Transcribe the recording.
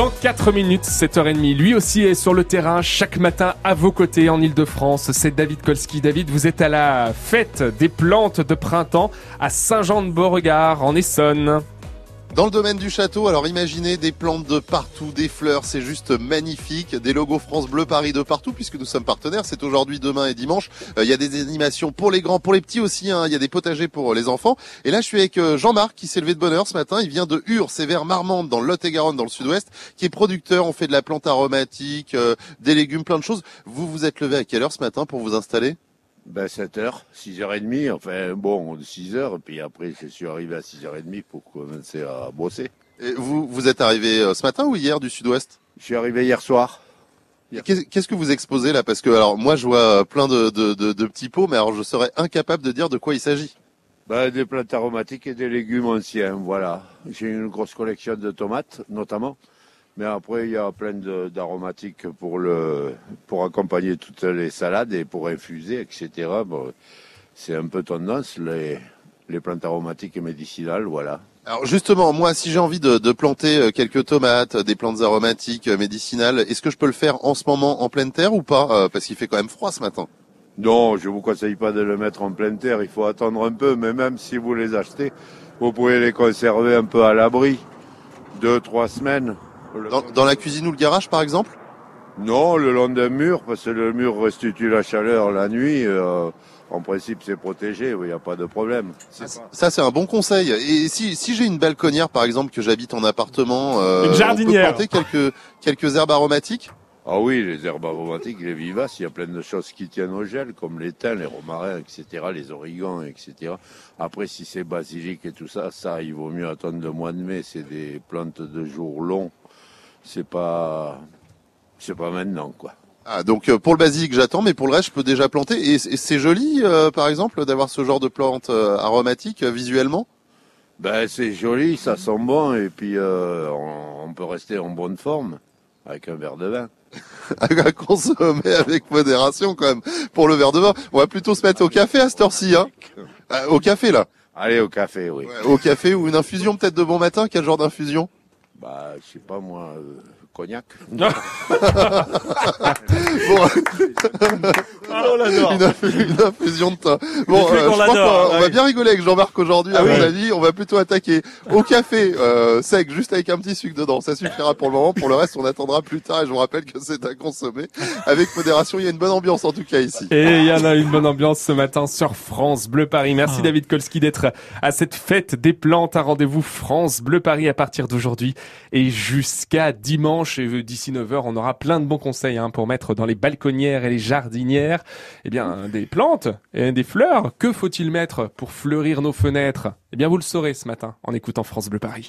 Dans 4 minutes, 7h30, lui aussi est sur le terrain chaque matin à vos côtés en Ile-de-France. C'est David Kolski. David, vous êtes à la fête des plantes de printemps à Saint-Jean-de-Beauregard en Essonne. Dans le domaine du château, alors imaginez des plantes de partout, des fleurs, c'est juste magnifique, des logos France Bleu Paris de partout puisque nous sommes partenaires, c'est aujourd'hui, demain et dimanche. Euh, il y a des animations pour les grands, pour les petits aussi, hein. il y a des potagers pour les enfants. Et là je suis avec euh, Jean-Marc qui s'est levé de bonne heure ce matin, il vient de Ur, c'est vers Marmande dans Lot-et-Garonne dans le sud-ouest, qui est producteur, on fait de la plante aromatique, euh, des légumes, plein de choses. Vous vous êtes levé à quelle heure ce matin pour vous installer? Ben 7h, 6h30, enfin bon, 6h, et puis après je suis arrivé à 6h30 pour commencer à bosser. Et vous, vous êtes arrivé euh, ce matin ou hier du sud-ouest? Je suis arrivé hier soir. Qu'est-ce que vous exposez là? Parce que alors moi je vois plein de, de, de, de, petits pots, mais alors je serais incapable de dire de quoi il s'agit. Ben, des plantes aromatiques et des légumes anciens, voilà. J'ai une grosse collection de tomates notamment. Mais après, il y a plein d'aromatiques pour, le, pour accompagner toutes les salades et pour infuser, etc. Bon, c'est un peu tendance, les, les plantes aromatiques et médicinales, voilà. Alors justement, moi, si j'ai envie de, de, planter euh, quelques tomates, des plantes aromatiques, euh, médicinales, est-ce que je peux le faire en ce moment en pleine terre ou pas euh, Parce qu'il fait quand même froid ce matin? Non, je vous conseille pas de le mettre en pleine terre. Il faut attendre un peu, mais même si vous les achetez, vous pouvez les conserver un peu à l'abri, deux, trois semaines. Dans, la cuisine ou le garage, par exemple? Non, le long d'un mur, parce que le mur restitue la chaleur la nuit. Euh, en principe, c'est protégé, il n'y a pas de problème. Ça, c'est un bon conseil. Et si, si j'ai une balconnière, par exemple, que j'habite en appartement, euh, une jardinière, on peut planter quelques, quelques herbes aromatiques? Ah oui, les herbes aromatiques, les vivaces, il y a plein de choses qui tiennent au gel, comme les thym, les romarins, etc., les origans, etc. Après, si c'est basilic et tout ça, ça, il vaut mieux attendre le mois de mai. C'est des plantes de jour long c'est pas, c'est pas maintenant, quoi. Ah, donc euh, pour le basilic j'attends, mais pour le reste je peux déjà planter. Et, c'est joli, euh, par exemple, d'avoir ce genre de plante euh, aromatique visuellement? Ben c'est joli, ça sent bon, et puis on, peut rester en bonne forme avec un verre de vin. à consommer avec modération quand même. Pour le verre de vin, on va plutôt se mettre au café à cette heure-ci, hein. au café là. Allez au café, oui. au café ou une infusion peut-être de bon matin? Quel genre d'infusion? Bah, je sais pas moi, euh, cognac. bon. oh, une, une, infusion de thym. Bon, euh, je crois qu'on va bien rigoler avec Jean-Marc aujourd'hui, ah à mon avis. On va plutôt attaquer au café euh, sec, juste avec un petit sucre dedans. Ça suffira pour le moment. Pour le reste, on attendra plus tard. Et je vous rappelle que c'est à consommer avec modération. Il y a une bonne ambiance en tout cas ici. Et il y en a une bonne ambiance ce matin sur France Bleu Paris. Merci ah. David Kolski d'être à cette fête des plantes. Un rendez-vous France Bleu Paris à partir d'aujourd'hui et jusqu'à dimanche. Et d'ici 9h, on aura plein de bons conseils hein, pour mettre dans les balconnières et les jardinières eh bien, des plantes et des fleurs. Que faut-il mettre pour fleurir nos fenêtres? Eh bien, vous le saurez ce matin en écoutant France Bleu Paris.